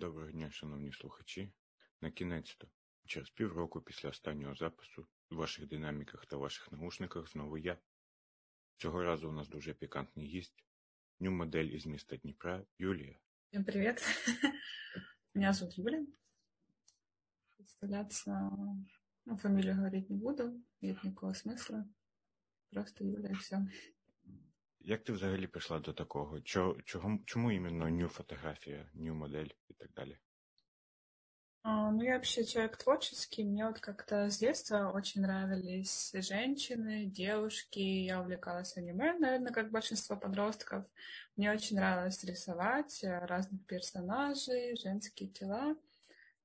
Доброго дня, шановні слухачі. На кінець-то, через півроку після останнього запису, у ваших динаміках та ваших наушниках знову я. Цього разу у нас дуже пікантний гість, ню модель із міста Дніпра Юлія. Всем привет. Меня зовут Юля. Представляться, ну, фамилию говорить не буду, нет никакого смысла. Просто Юля и все. Як ти взагалі прийшла до такого? Чого, чого, чому іменно ню фотографія, ню модель і так далі? А, ну, я вообще человек творческий. Мне вот как-то с детства очень нравились женщины, девушки. Я увлекалась аниме, наверное, как большинство подростков. Мне очень нравилось рисовать разных персонажей, женские тела.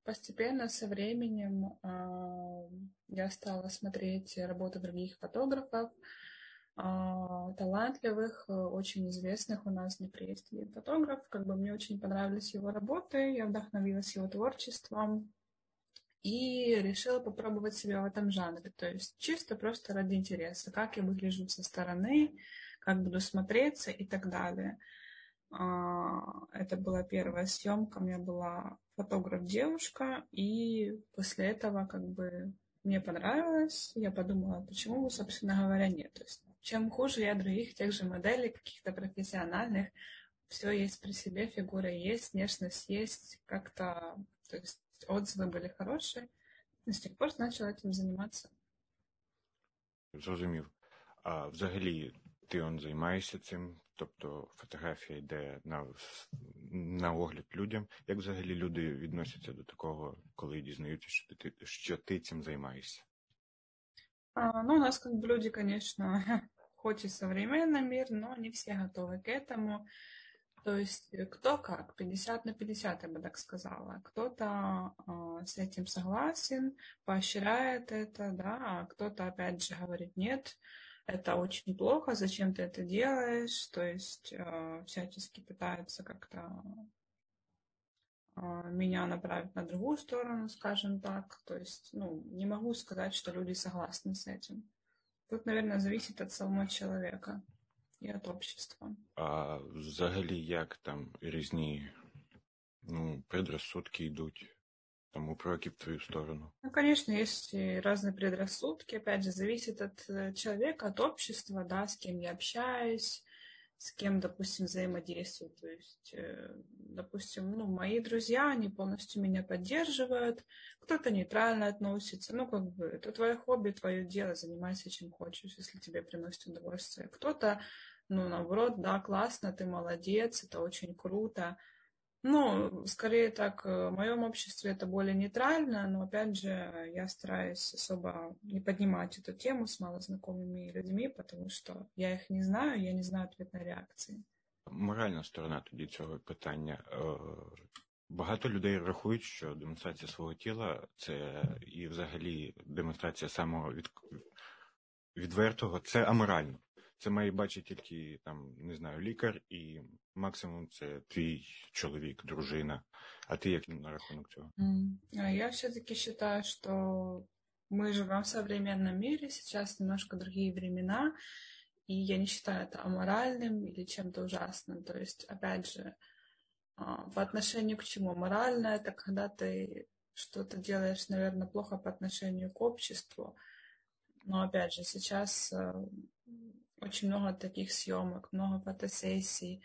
Постепенно со временем э, я стала смотреть работы других фотографов, а, талантливых, э, очень известных у нас в Днепре один фотограф. Как бы мне очень понравились его работы, я вдохновилась его творчеством и решила попробовать себя в этом жанре. То есть чисто просто ради интереса, как я выгляжу со стороны, как буду смотреться и так далее. А, это была первая съемка, у меня была фотограф-девушка, и после этого как бы мне понравилось, я подумала, почему, собственно говоря, нет. То есть чем хуже я других тех же моделей, каких-то профессиональных, все есть при себе, фигура есть, внешность есть, как-то, то есть отзывы были хорошие. И с тех пор начала этим заниматься. Зрозумів. А взагалі ти он займаєшся цим, тобто фотографія йде на на огляд людям. Як взагалі люди відносяться до такого, коли дізнаються, що ти, що ти цим займаєшся? А, ну, у нас как бы люди, конечно, и современный мир, но не все готовы к этому. То есть э, кто как, 50 на 50, я бы так сказала. Кто-то э, с этим согласен, поощряет это, да, а кто-то опять же говорит нет, это очень плохо, зачем ты это делаешь, то есть э, всячески пытаются как-то э, меня направить на другую сторону, скажем так. То есть, ну, не могу сказать, что люди согласны с этим. Тут, наверное, зависит от самого человека и от общества. А взагалі як там різні ну, предрассудки йдуть? Там упреки в твою сторону? Ну, конечно, есть разные предрассудки. Опять же, зависит от э, человека, от общества, да, с кем я общаюсь, с кем, допустим, взаимодействую. То есть, э, допустим, ну, мои друзья, они полностью меня поддерживают, кто-то нейтрально относится. Ну, как бы, это твое хобби, твое дело, занимайся чем хочешь, если тебе приносит удовольствие. Кто-то, ну, наоборот, да, классно, ты молодец, это очень круто. Ну, скорее так, э, в моем обществе это более нейтрально, но опять же, я стараюсь особо не поднимать эту тему с малознакомыми людьми, потому что я их не знаю, я не знаю ответной реакции. Моральна сторона тоді цього питання. Багато людей рахують, що демонстрація свого тіла це і взагалі демонстрація самого від... відвертого це аморально. Це має бачити тільки там, не знаю, лікар, і максимум це твій чоловік, дружина. А ти як на рахунок цього? Я все-таки считаю, что мы живем в современном мире, сейчас немножко другие времена, и я не считаю это аморальным или чем-то ужасным. То есть, опять же, по отношению к чему? Морально это когда ты что-то делаешь, наверное, плохо по отношению к обществу. Но опять же, сейчас очень много таких съемок, много фотосессий.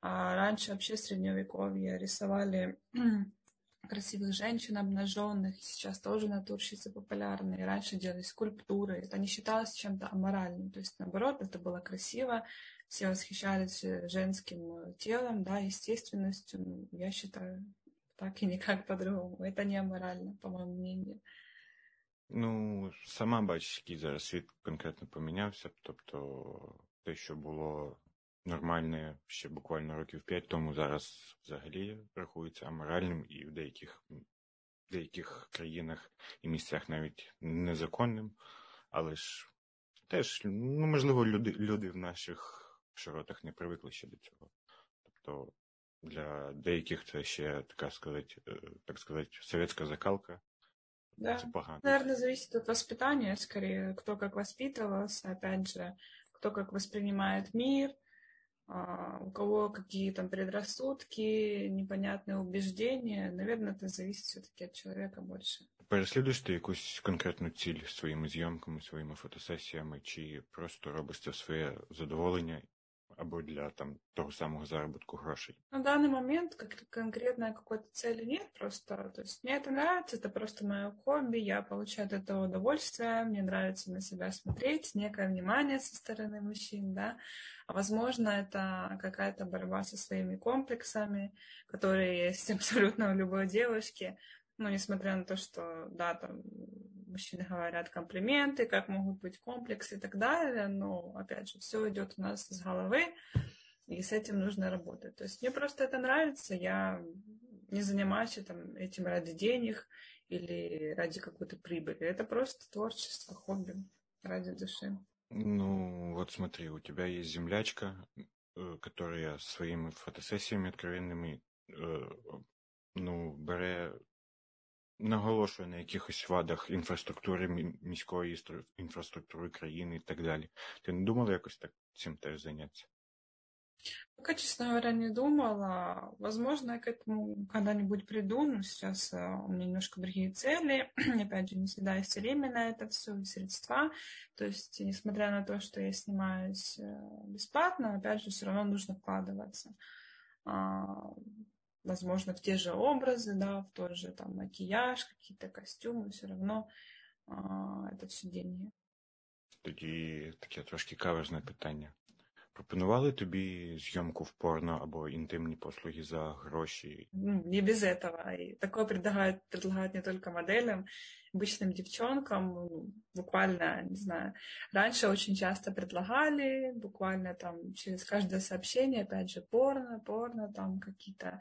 А раньше вообще в средневековье рисовали красивых женщин обнаженных, сейчас тоже натурщицы популярные. Раньше делали скульптуры. Это не считалось чем-то аморальным. То есть, наоборот, это было красиво. Все восхищались женским телом, да, естественностью. Ну, я считаю, так и никак по-другому. Это не аморально, по моему мнению. Ну, сама бачиш, який зараз світ конкретно помінявся. Тобто те, що було нормальне ще буквально років п'ять тому, зараз взагалі рахується аморальним і в деяких в деяких країнах і місцях навіть незаконним. Але ж теж, ну, можливо, люди люди в наших широтах не привикли ще до цього. Тобто для деяких це ще така сказати, так сказати, совєтська закалка. Да. Наверное, зависит от воспитания, скорее, кто как воспитывался, опять же, кто как воспринимает мир. а у кого какие там предрассудки, непонятные убеждения. Наверное, это зависит все-таки от человека больше. Переслідуєш ти якусь конкретну ціль своїми зйомками, своїми фотосесіями, чи просто робиш це своє задоволення або для там того самого заработку грошей? На данный момент как конкретной какой-то цели нет просто. То есть мне это нравится, это просто мое хобби, я получаю от этого удовольствие, мне нравится на себя смотреть, некое внимание со стороны мужчин, да. А возможно, это какая-то борьба со своими комплексами, которые есть абсолютно у любой девушки. Ну, несмотря на то, что, да, там мужчины говорят комплименты, как могут быть комплексы и так далее, но, опять же, все идет у нас с головы, и с этим нужно работать. То есть мне просто это нравится, я не занимаюсь там, этим ради денег или ради какой-то прибыли. Это просто творчество, хобби ради души. Ну, вот смотри, у тебя есть землячка, э, которая своими фотосессиями откровенными э, ну, бере наголошує на якихось вадах інфраструктури міської інфраструктури країни і так далі. Ти не думала якось так цим теж зайнятися? Пока, честно говоря, не думала. Возможно, я к этому когда-нибудь приду, но сейчас у меня немножко другие цели. Опять же, не всегда есть время на это все, и средства. То есть, несмотря на то, что я снимаюсь бесплатно, опять же, все равно нужно вкладываться. А, возможно, в те же образы, да, в тот же там макияж, какие-то костюмы, все равно а, это все деньги. Тоді таке трошки каверзне питання. Пропонували тобі зйомку в порно або інтимні послуги за гроші? Не без этого. И такое предлагают, предлагают не только моделям, обычным девчонкам. Ну, буквально, не знаю, раньше очень часто предлагали, буквально там через каждое сообщение, опять же, порно, порно, там какие-то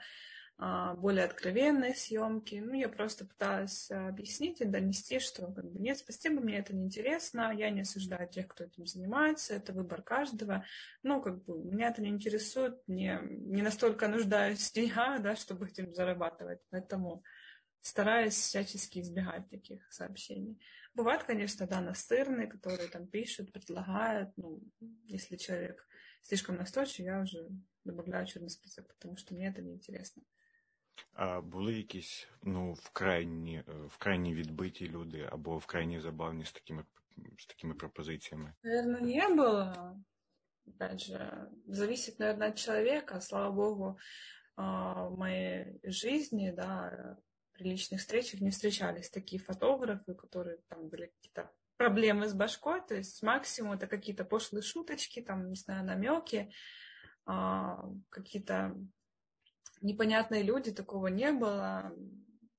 а, более откровенные съемки. Ну, я просто пыталась объяснить и донести, что как бы, нет, спасибо, мне это не интересно, я не осуждаю тех, кто этим занимается, это выбор каждого. Ну, как бы, меня это не интересует, не, не настолько нуждаюсь в деньгах, да, чтобы этим зарабатывать. Поэтому стараюсь всячески избегать таких сообщений. Бывают, конечно, да, настырные, которые там пишут, предлагают, ну, если человек слишком настойчив, я уже добавляю черный список, потому что мне это не интересно. А були якісь ну, вкрайні, вкрайні відбиті люди або вкрайні забавні з такими, з такими пропозиціями? Наверное, не было. Опять же, зависит, наверное, от человека. Слава богу, в моей жизни, да, при личных встречах не встречались такие фотографы, которые там были какие-то проблемы с башкой, то есть максимум это какие-то пошлые шуточки, там, не знаю, намеки, какие-то непонятные люди, такого не было.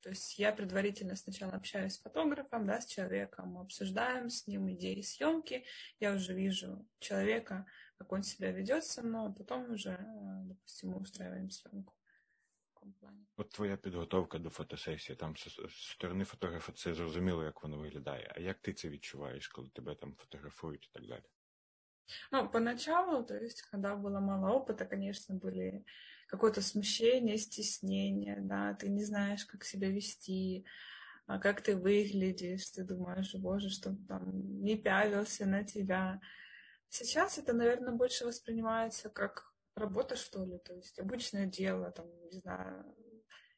То есть я предварительно сначала общаюсь с фотографом, да, с человеком, обсуждаем с ним идеи съемки, я уже вижу человека, как он себя ведет со мной, а потом уже, э, допустим, мы устраиваем съемку От твоя підготовка до фотосесії, там з сторони фотографа це зрозуміло, як воно виглядає. А як ти це відчуваєш, коли тебе там фотографують і так далі? Ну, поначалу, то есть, когда было мало опыта, конечно, были какое-то смущение, стеснение, да, ты не знаешь, как себя вести, а как ты выглядишь, ты думаешь, боже, чтобы там не пялился на тебя. Сейчас это, наверное, больше воспринимается как работа, что ли, то есть обычное дело, там, не знаю,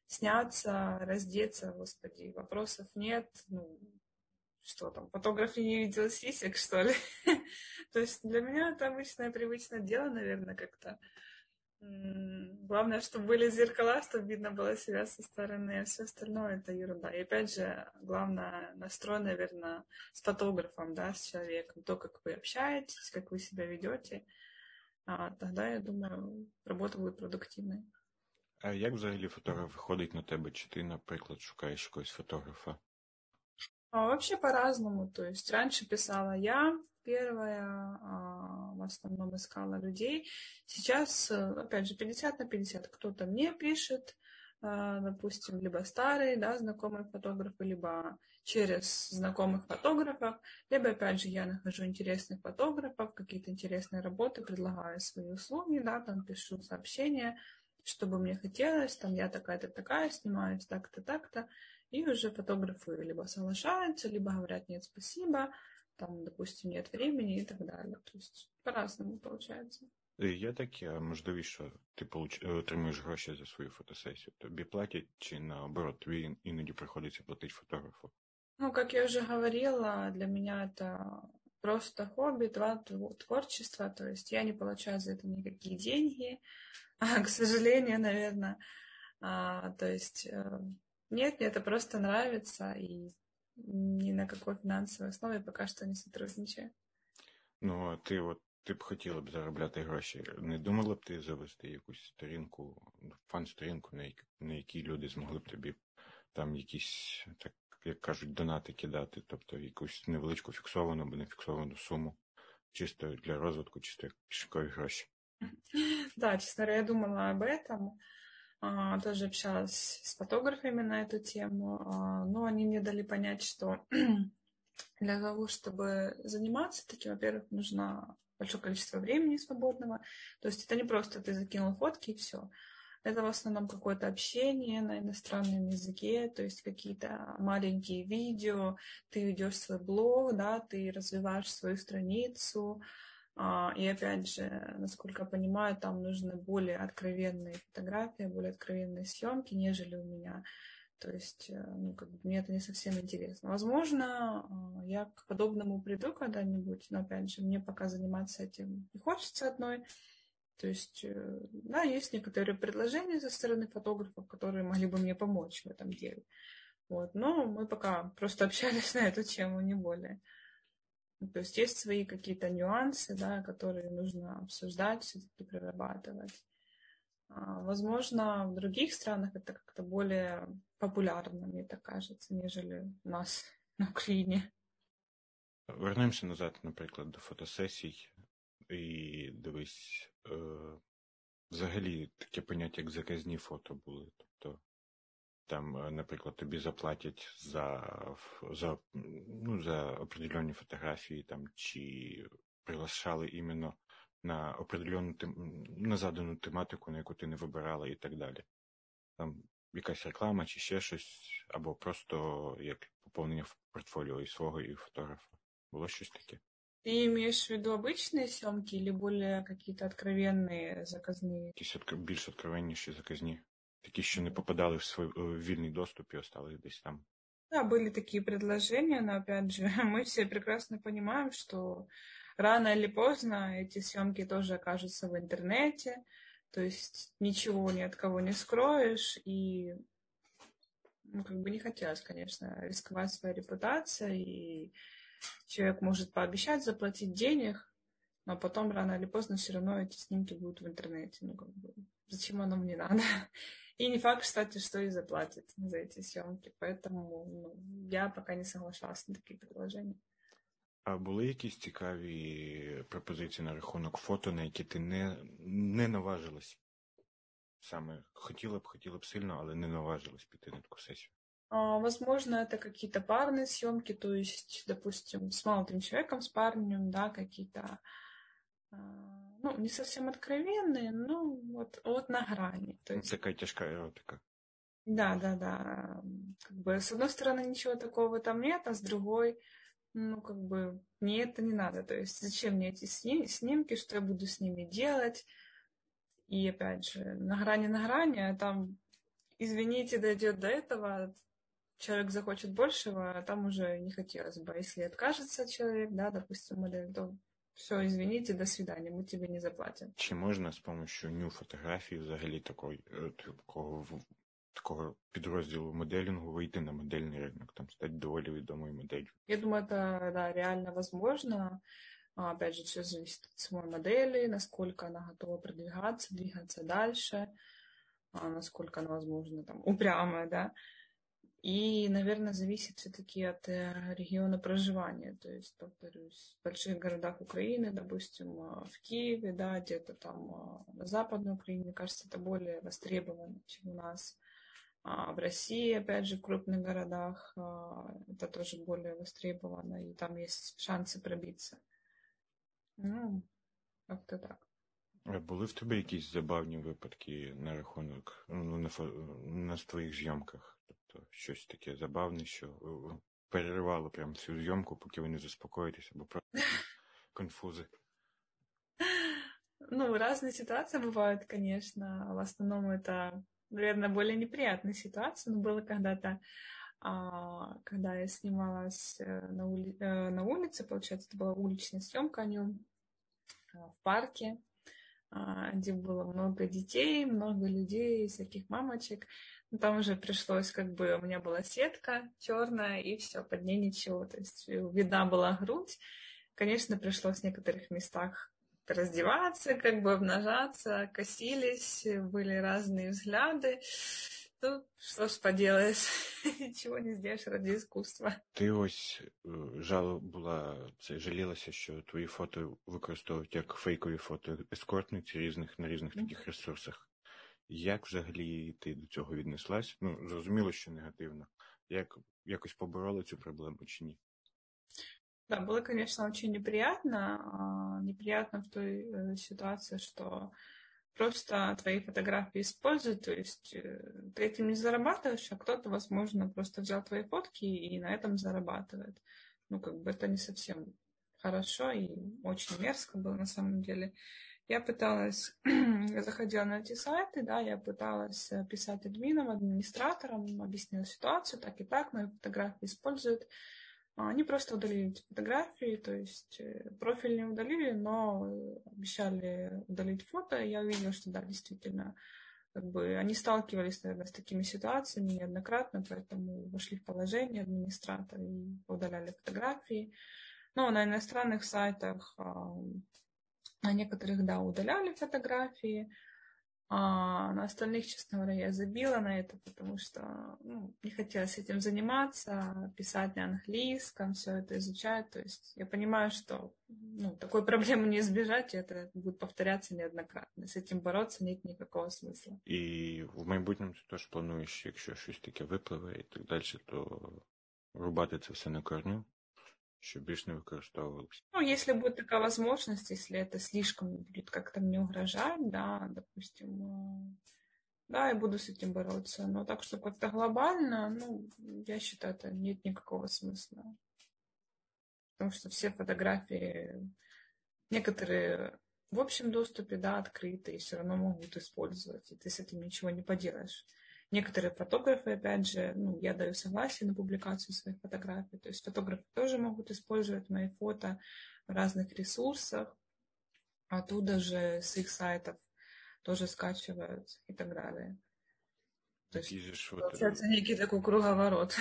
сняться, раздеться, господи, вопросов нет, ну, что там, фотограф не видел сисек, что ли? то есть для меня это обычное привычное дело, наверное, как-то. Главное, чтобы были зеркала, чтобы видно было себя со стороны, а все остальное это ерунда. И опять же, главное настрой, наверное, с фотографом, да, с человеком, то, как вы общаетесь, как вы себя ведете, а тогда, я думаю, робота буде продуктивною. А як взагалі фотограф виходить на тебе? Чи ти, наприклад, шукаєш якогось фотографа? А, вообще по-разному. То есть раньше писала я, первая, а, в основном искала людей. Сейчас, опять же, 50 на 50. Кто-то мне пишет, допустим, либо старые, да, знакомые фотографы, либо через знакомых фотографов, либо, опять же, я нахожу интересных фотографов, какие-то интересные работы, предлагаю свои услуги, да, там пишу сообщения, что бы мне хотелось, там я такая-то такая, снимаюсь так-то, так-то, и уже фотографы либо соглашаются, либо говорят нет, спасибо, там, допустим, нет времени и так далее. То есть по-разному получается. Є такі, а можливо, що ти получ... отримуєш гроші за свою фотосесію. Тобі платять чи наоборот, тобі іноді приходиться платити фотографу? Ну, как я уже говорила, для меня это просто хобби, творчество, то есть я не получаю за это никакие деньги, а, к сожалению, наверное. А, то есть э, нет, мне это просто нравится, и ни на какой финансовой основе пока что не сотрудничаю. Ну, а ти от ти б хотіла б заробляти гроші. Не думала б ти завести якусь сторінку, фан-сторінку, на, як, на якій люди змогли б тобі там якісь, так як кажуть, донати кидати, тобто якусь невеличку фіксовану або не фіксовану суму, чисто для розвитку, чисто як кишкові гроші. Да, честно говоря, я думала об этом. А, тоже общалась с фотографами на эту тему, а, но они мне дали понять, что для того, чтобы заниматься таким, во-первых, нужно большое количество времени свободного. То есть это не просто ты закинул фотки и все. Это в основном какое-то общение на иностранном языке, то есть какие-то маленькие видео, ты ведешь свой блог, да, ты развиваешь свою страницу. А, и опять же, насколько я понимаю, там нужны более откровенные фотографии, более откровенные съемки, нежели у меня. То есть, э, ну, как бы мне это не совсем интересно. Возможно, э, я к подобному приду когда-нибудь, но, опять же, мне пока заниматься этим не хочется одной. То есть, э, да, есть некоторые предложения со стороны фотографов, которые могли бы мне помочь в этом деле. Вот. Но мы пока просто общались на эту тему, не более. То есть есть свои какие-то нюансы, да, которые нужно обсуждать, все-таки прорабатывать. Возможно, в других странах это как-то более популярно, мне так кажется, нежели у нас на Україні. Вернемося назад, наприклад, до фотосесій, і дивись, е, взагалі таке поняття, як заказні фото були. Тобто там, е, наприклад, тобі заплатять за за, ну, за определенні фотографії, там, чи приглашали іменно на определенну на задану тематику, на яку ти не вибирала, і так далі. Там якась реклама чи ще щось, або просто як поповнення портфоліо і свого, і фотографа. Було щось таке. Ты имеешь в виду обычные съемки или более какие-то откровенные заказные? Якісь більш откровенніші заказні. Такі, що не попадали в свій вільний доступ і остались десь там. Да, были такие предложения, но опять же, мы все прекрасно понимаем, что Рано или поздно эти съемки тоже окажутся в интернете, то есть ничего ни от кого не скроешь, и ну, как бы не хотелось, конечно, рисковать своей репутацией, и человек может пообещать заплатить денег, но потом рано или поздно все равно эти снимки будут в интернете. Ну, как бы, зачем оно мне надо? И не факт, кстати, что и заплатит за эти съемки. Поэтому ну, я пока не соглашалась на такие предложения. А були якісь цікаві пропозиції на рахунок фото, на які ти не не наважилась? Саме хотіла б, хотіла б сильно, але не наважилась піти на таку сесію. А, возможно, это какие-то парные съемки, то есть, допустим, с молодым человеком, с парнем, да, какие-то, а, ну, не совсем откровенные, но вот, вот на грани. То есть... Такая тяжкая эротика. Да, да, да. Как бы, с одной стороны, ничего такого там нет, а с другой, ну, как бы, мне это не надо. То есть, зачем мне эти снимки, что я буду с ними делать? И опять же, на грани на грани, а там, извините, дойдет до этого, человек захочет большего, а там уже не хотелось бы. Если откажется человек, да, допустим, модель, то все, извините, до свидания, мы тебе не заплатим. Чи можна з помощью ню фотографії взагалі такої, такого такого підрозділу моделінгу вийти на модельний ринок, там стати доволі відомою моделью. Я думаю, это да, реально возможно. Опять же, все зависит от самой модели, насколько она готова продвигаться, двигаться дальше, насколько она, возможно, там, упрямая, да. И, наверное, зависит все-таки от э, региона проживания. То есть, повторюсь, в больших городах Украины, допустим, в Киеве, да, где-то там на Западной Украине, мне кажется, это более востребовано, чем у нас. А в России, опять же, в крупных городах а, это тоже более востребовано, и там есть шансы пробиться. Ну, как-то так. А були в тебе якісь забавні випадки на рахунок ну, на, на твоїх зйомках? Тобто щось таке забавне, що переривало прям всю зйомку, поки ви не заспокоїтесь, або просто конфузи. Ну, разные ситуации бывают, конечно. В основном это, наверное, более неприятные ситуации. Но было когда-то, а, когда я снималась э, на, ули... Э, на улице, получается, это была уличная съемка, они в парке, а, где было много детей, много людей, всяких мамочек. Но там уже пришлось, как бы, у меня была сетка черная, и все, под ней ничего. То есть видна была грудь. Конечно, пришлось в некоторых местах раздеваться, как бы обнажаться, косились, были разные взгляды. Ну, що ж поделаешь, нічого не сделаешь ради искусства. Ти ось жало була це жалілася, що твої фото використовують як фейкові фото ескортниці різних на різних таких ресурсах. Як взагалі ти до цього віднеслась? Ну, зрозуміло, що негативно. Як якось поборола цю проблему чи ні? Да, было, конечно, очень неприятно. Неприятно в той э, ситуации, что просто твои фотографии используют, то есть э, ты этим не зарабатываешь, а кто-то, возможно, просто взял твои фотки и на этом зарабатывает. Ну, как бы это не совсем хорошо и очень мерзко было на самом деле. Я пыталась, я заходила на эти сайты, да, я пыталась э, писать админам, администраторам, объяснила ситуацию, так и так, мои фотографии используют. А, они просто удалили эти фотографии, то есть э, профиль не удалили, но обещали удалить фото. Я увидела, что да, действительно, как бы они сталкивались, наверное, с такими ситуациями неоднократно, поэтому вошли в положение администратора и удаляли фотографии. Но на иностранных сайтах, на некоторых, да, удаляли фотографии, а на остальных, честно говоря, я забила на это, потому что ну, не хотелось этим заниматься, писать на английском, все это изучать. То есть я понимаю, что ну, такой проблемы не избежать, и это будет повторяться неоднократно. С этим бороться нет никакого смысла. И в майбутньому ти теж плануєш, якщо щось таке випливе і так далі, то рубати це все на корню. Еще більш не використовувалися. Ну, если будет такая возможность, если это слишком будет как-то мне угрожать, да, допустим, э, да, я буду с этим бороться. Но так, что как-то глобально, ну, я считаю, это нет никакого смысла. Потому что все фотографии, некоторые в общем доступе, да, открыты, и все равно могут использовать, и ты с этим ничего не поделаешь. Некоторые фотографы, опять же, ну, я даю согласие на публикацию своих фотографий. То есть фотографы тоже могут использовать мои фото в разных ресурсах. Оттуда же с их сайтов тоже скачивают и так далее. То есть, получается некий такой круговорот.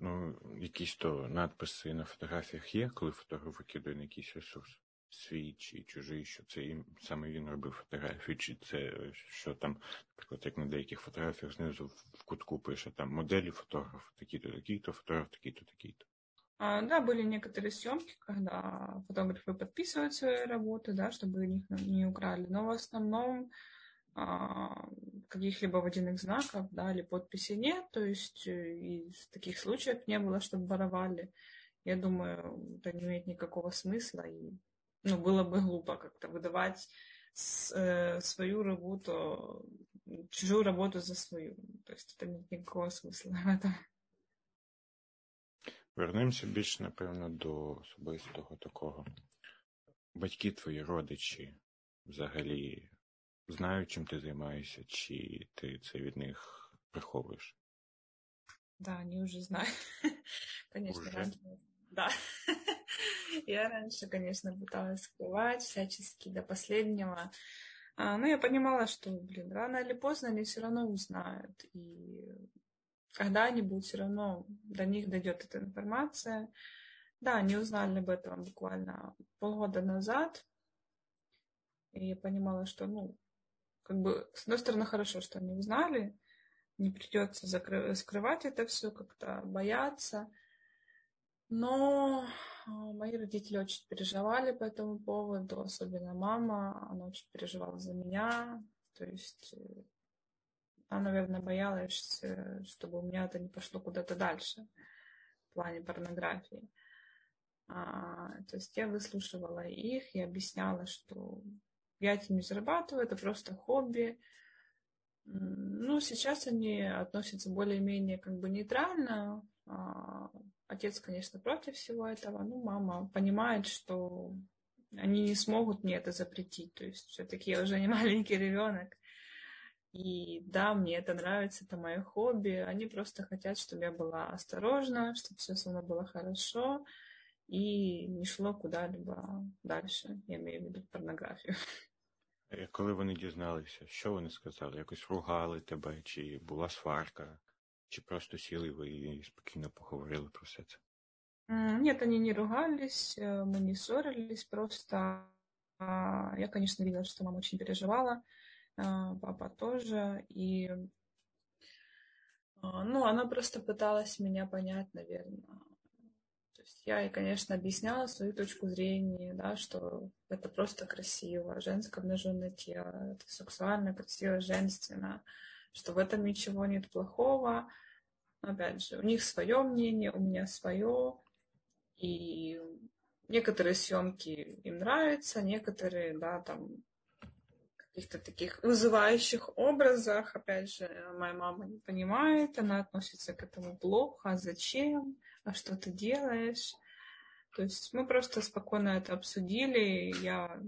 Ну, якісь то надписи на фотографіях є, коли фотограф викидає на якийсь ресурс? свій чи чужий, що це їм саме він робив фотографію, чи це що там, наприклад, як на деяких фотографіях знизу в кутку пише там моделі фотограф, такі-то, такі-то, фотограф, такий-то, такий-то. А, да, были некоторые съемки, когда фотографы подписывают свои работы, да, чтобы их не украли. Но в основном а, каких-либо водяных знаков, да, или подписи нет. То есть э, из таких случаев не было, чтобы воровали. Я думаю, это не имеет никакого смысла. И ну, было бы глупо как-то выдавать с, э, свою работу, чужую работу за свою. То есть это нет никакого смысла в этом. Вернемося більш, напевно, до особистого такого. Батьки твої родичі взагалі знають, чим ти займаєшся, чи ти це від них приховуєш? Да, они уже знают. Конечно, уже? раньше. Да. Я раньше, конечно, пыталась скрывать всячески до последнего. А, но я понимала, что, блин, рано или поздно они все равно узнают. И когда-нибудь все равно до них дойдет эта информация. Да, они узнали об этом буквально полгода назад. И я понимала, что, ну, как бы, с одной стороны, хорошо, что они узнали, не придется закры- скрывать это все, как-то бояться. Но мои родители очень переживали по этому поводу, особенно мама, она очень переживала за меня. То есть э, она, наверное, боялась, э, чтобы у меня это не пошло куда-то дальше в плане порнографии. А, то есть я выслушивала их и объясняла, что я этим не зарабатываю, это просто хобби. Ну, сейчас они относятся более-менее как бы нейтрально, а, Отец, конечно, против всего этого. Ну, мама понимает, что они не смогут мне это запретить. То есть все-таки я уже не маленький ребенок. И да, мне это нравится, это мое хобби. Они просто хотят, чтобы я была осторожна, чтобы все со мной было хорошо и не шло куда-либо дальше. Я имею в виду порнографію. Коли вони дізналися, що вони сказали? Якось ругали тебе, чи була сварка, чи просто сіли ви і спокійно поговорили про все це? Нет, они не ругались, э, мы не ссорились, просто а, я, конечно, видела, что мама очень переживала, а, папа тоже, и а, ну, она просто пыталась меня понять, наверное. То есть я ей, конечно, объясняла свою точку зрения, да, что это просто красиво, женское обнаженное тело, это сексуально, красиво, женственно, что в этом ничего нет плохого. Опять же, у них свое мнение, у меня свое, и некоторые съемки им нравятся, некоторые, да, там, каких-то таких вызывающих образах, опять же, моя мама не понимает, она относится к этому плохо, а зачем, а что ты делаешь. То есть мы просто спокойно это обсудили, я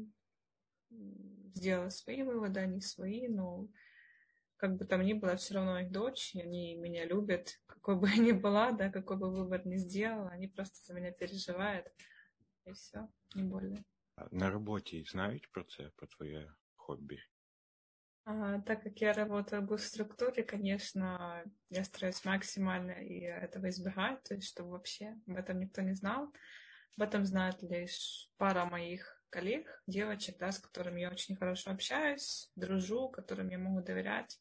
сделала свои выводы, они свои, но как бы там ни было, все равно их дочь, и они меня любят, какой бы я ни была, да, какой бы выбор ни сделала, они просто за меня переживают, и все, не более. На работе знають про це, про твоє хобби? А, так как я работаю в структуре, конечно, я стараюсь максимально и этого избегать, то есть чтобы вообще об этом никто не знал. Об этом знает лишь пара моих коллег, девочек, да, с которыми я очень хорошо общаюсь, дружу, которым я могу доверять.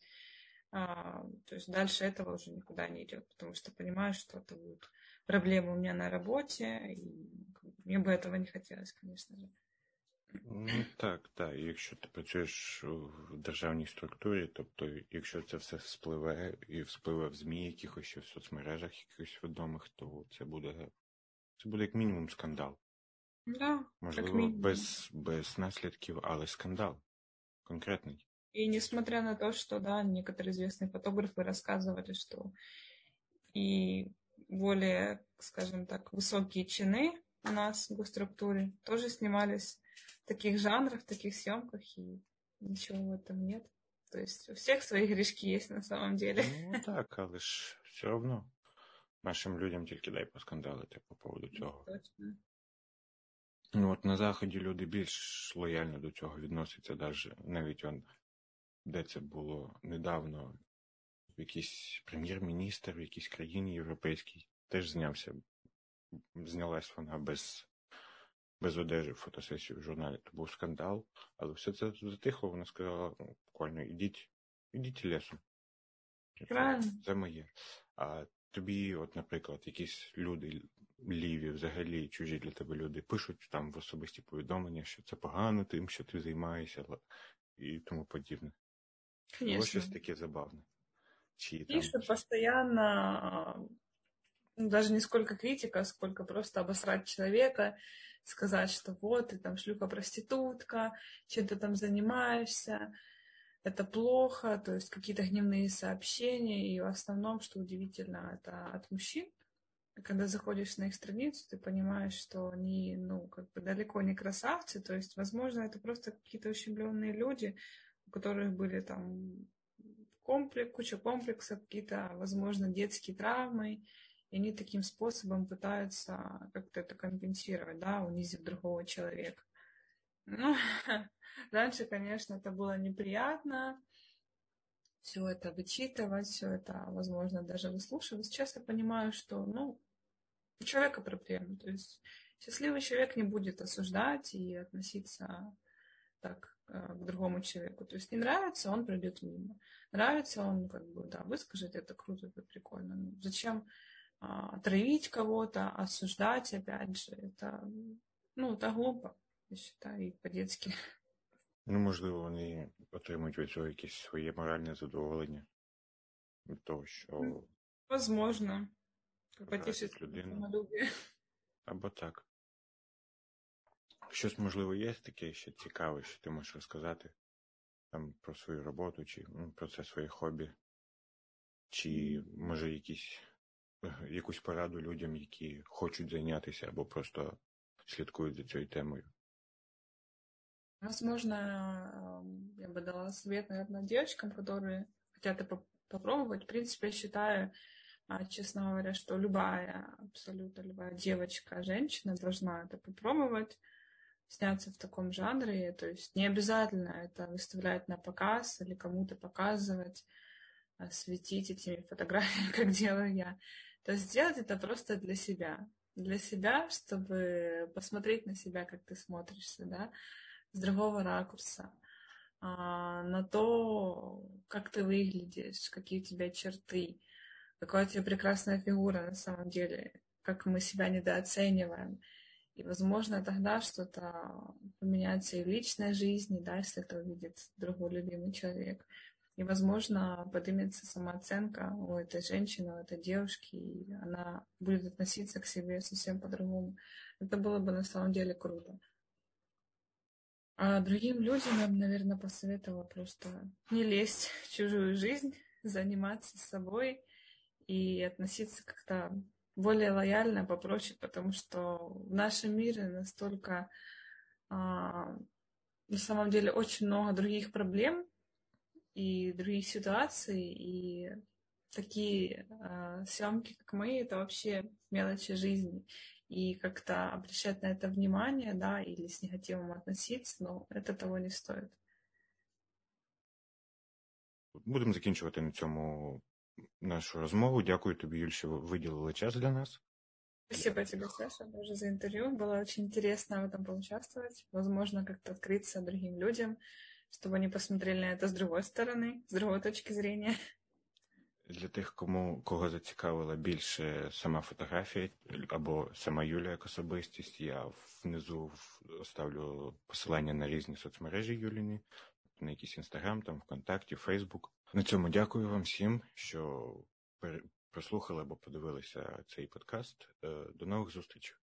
А, то есть дальше этого уже никуда не идет, потому что понимаю, что это будут проблемы у меня на работе, и мне бы этого не хотелось, конечно же. Ну так, так. Якщо ти працюєш в державній структурі, тобто, якщо це все вспливе і вспливе в ЗМІ, якихось в соцмережах, якихось відомих, то це буде це буде як мінімум скандал. Да, Можливо, без, без наслідків, але скандал конкретний. И несмотря на то, что, да, некоторые известные фотографы рассказывали, что и более, скажем так, высокие чины у нас в госструктуре тоже снимались в таких жанрах, в таких съемках, и ничего в этом нет. То есть у всех свои грешки есть на самом деле. Ну так, але ж все одно нашим людям тільки дай поскандалити по поводу цього. Точно. Ну от на Заході люди більш лояльно до цього відносяться, навіть навіть он, де це було недавно, якийсь прем'єр-міністр в якійсь країні європейській теж знявся, знялась вона без без одежі фотосесію в журналі. То був скандал, але все це затихло, вона сказала, ну, буквально, ідіть, ідіть лісом. Це, це моє. А тобі, от, наприклад, якісь люди ліві, взагалі чужі для тебе люди пишуть там в особисті повідомлення, що це погано тим, що ти займаєшся і тому подібне. Конечно. Було щось таке забавне. Чи, Пишут там... постоянно, даже не сколько критика, сколько просто обосрать человека, сказать, что вот ты там шлюха-проститутка, чем ты там занимаешься, это плохо, то есть какие-то гневные сообщения, и в основном, что удивительно, это от мужчин. когда заходишь на их страницу, ты понимаешь, что они, ну, как бы далеко не красавцы, то есть, возможно, это просто какие-то ущемленные люди, у которых были там комплекс, куча комплексов, какие-то, возможно, детские травмы, и они таким способом пытаются как-то это компенсировать, да, унизив другого человека. Ну, раньше, конечно, это было неприятно, все это вычитывать, все это, возможно, даже выслушивать. Сейчас я понимаю, что, ну, у человека проблемы. То есть счастливый человек не будет осуждать и относиться так э, к другому человеку. То есть не нравится, он пройдет мимо. Нравится, он как бы, да, выскажет, это круто, это прикольно. Ну, зачем а, травить кого-то, осуждать, опять же, это, ну, это глупо, я считаю, и по-детски. Ну, можливо, вони отримують від цього якесь своє моральне задоволення від того, що. Возможно. Потішить людину. Або так. Щось, можливо, є таке ще цікаве, що ти можеш розказати там про свою роботу, чи ну, про це своє хобі, чи може якісь, якусь пораду людям, які хочуть зайнятися або просто слідкують за цією темою. Возможно, я бы дала совет, наверное, девочкам, которые хотят это попробовать. В принципе, я считаю, а, честно говоря, что любая, абсолютно любая девочка, женщина должна это попробовать, сняться в таком жанре. То есть не обязательно это выставлять на показ или кому-то показывать, светить этими фотографиями, как делаю я. То есть сделать это просто для себя. Для себя, чтобы посмотреть на себя, как ты смотришься, да, с другого ракурса, а, на то, как ты выглядишь, какие у тебя черты, какая у тебя прекрасная фигура на самом деле, как мы себя недооцениваем. И, возможно, тогда что-то поменяется и в личной жизни, да, если это увидит другой любимый человек. И, возможно, поднимется самооценка у этой женщины, у этой девушки, и она будет относиться к себе совсем по-другому. Это было бы на самом деле круто. А другим людям я бы, наверное, посоветовала просто не лезть в чужую жизнь, заниматься собой и относиться как-то более лояльно, попроще, потому что в нашем мире настолько а, на самом деле очень много других проблем и других ситуаций, и такие а, съемки, как мы, это вообще мелочи жизни и как-то обращать на это внимание, да, или с негативом относиться, но это того не стоит. Будемо закінчувати на цьому нашу розмову. Дякую тобі, Юль, що виділили час для нас. Спасибо тебе, Саша, тоже за интервью. Было очень интересно в этом поучаствовать. Возможно, как-то открыться другим людям, чтобы они посмотрели на это с другой стороны, с другой точки зрения. Для тих, кому кого зацікавила більше сама фотографія або сама Юля як особистість, я внизу оставлю посилання на різні соцмережі Юліні, на якийсь інстаграм, там ВКонтакті, Фейсбук. На цьому дякую вам всім, що прослухали або подивилися цей подкаст. До нових зустрічей.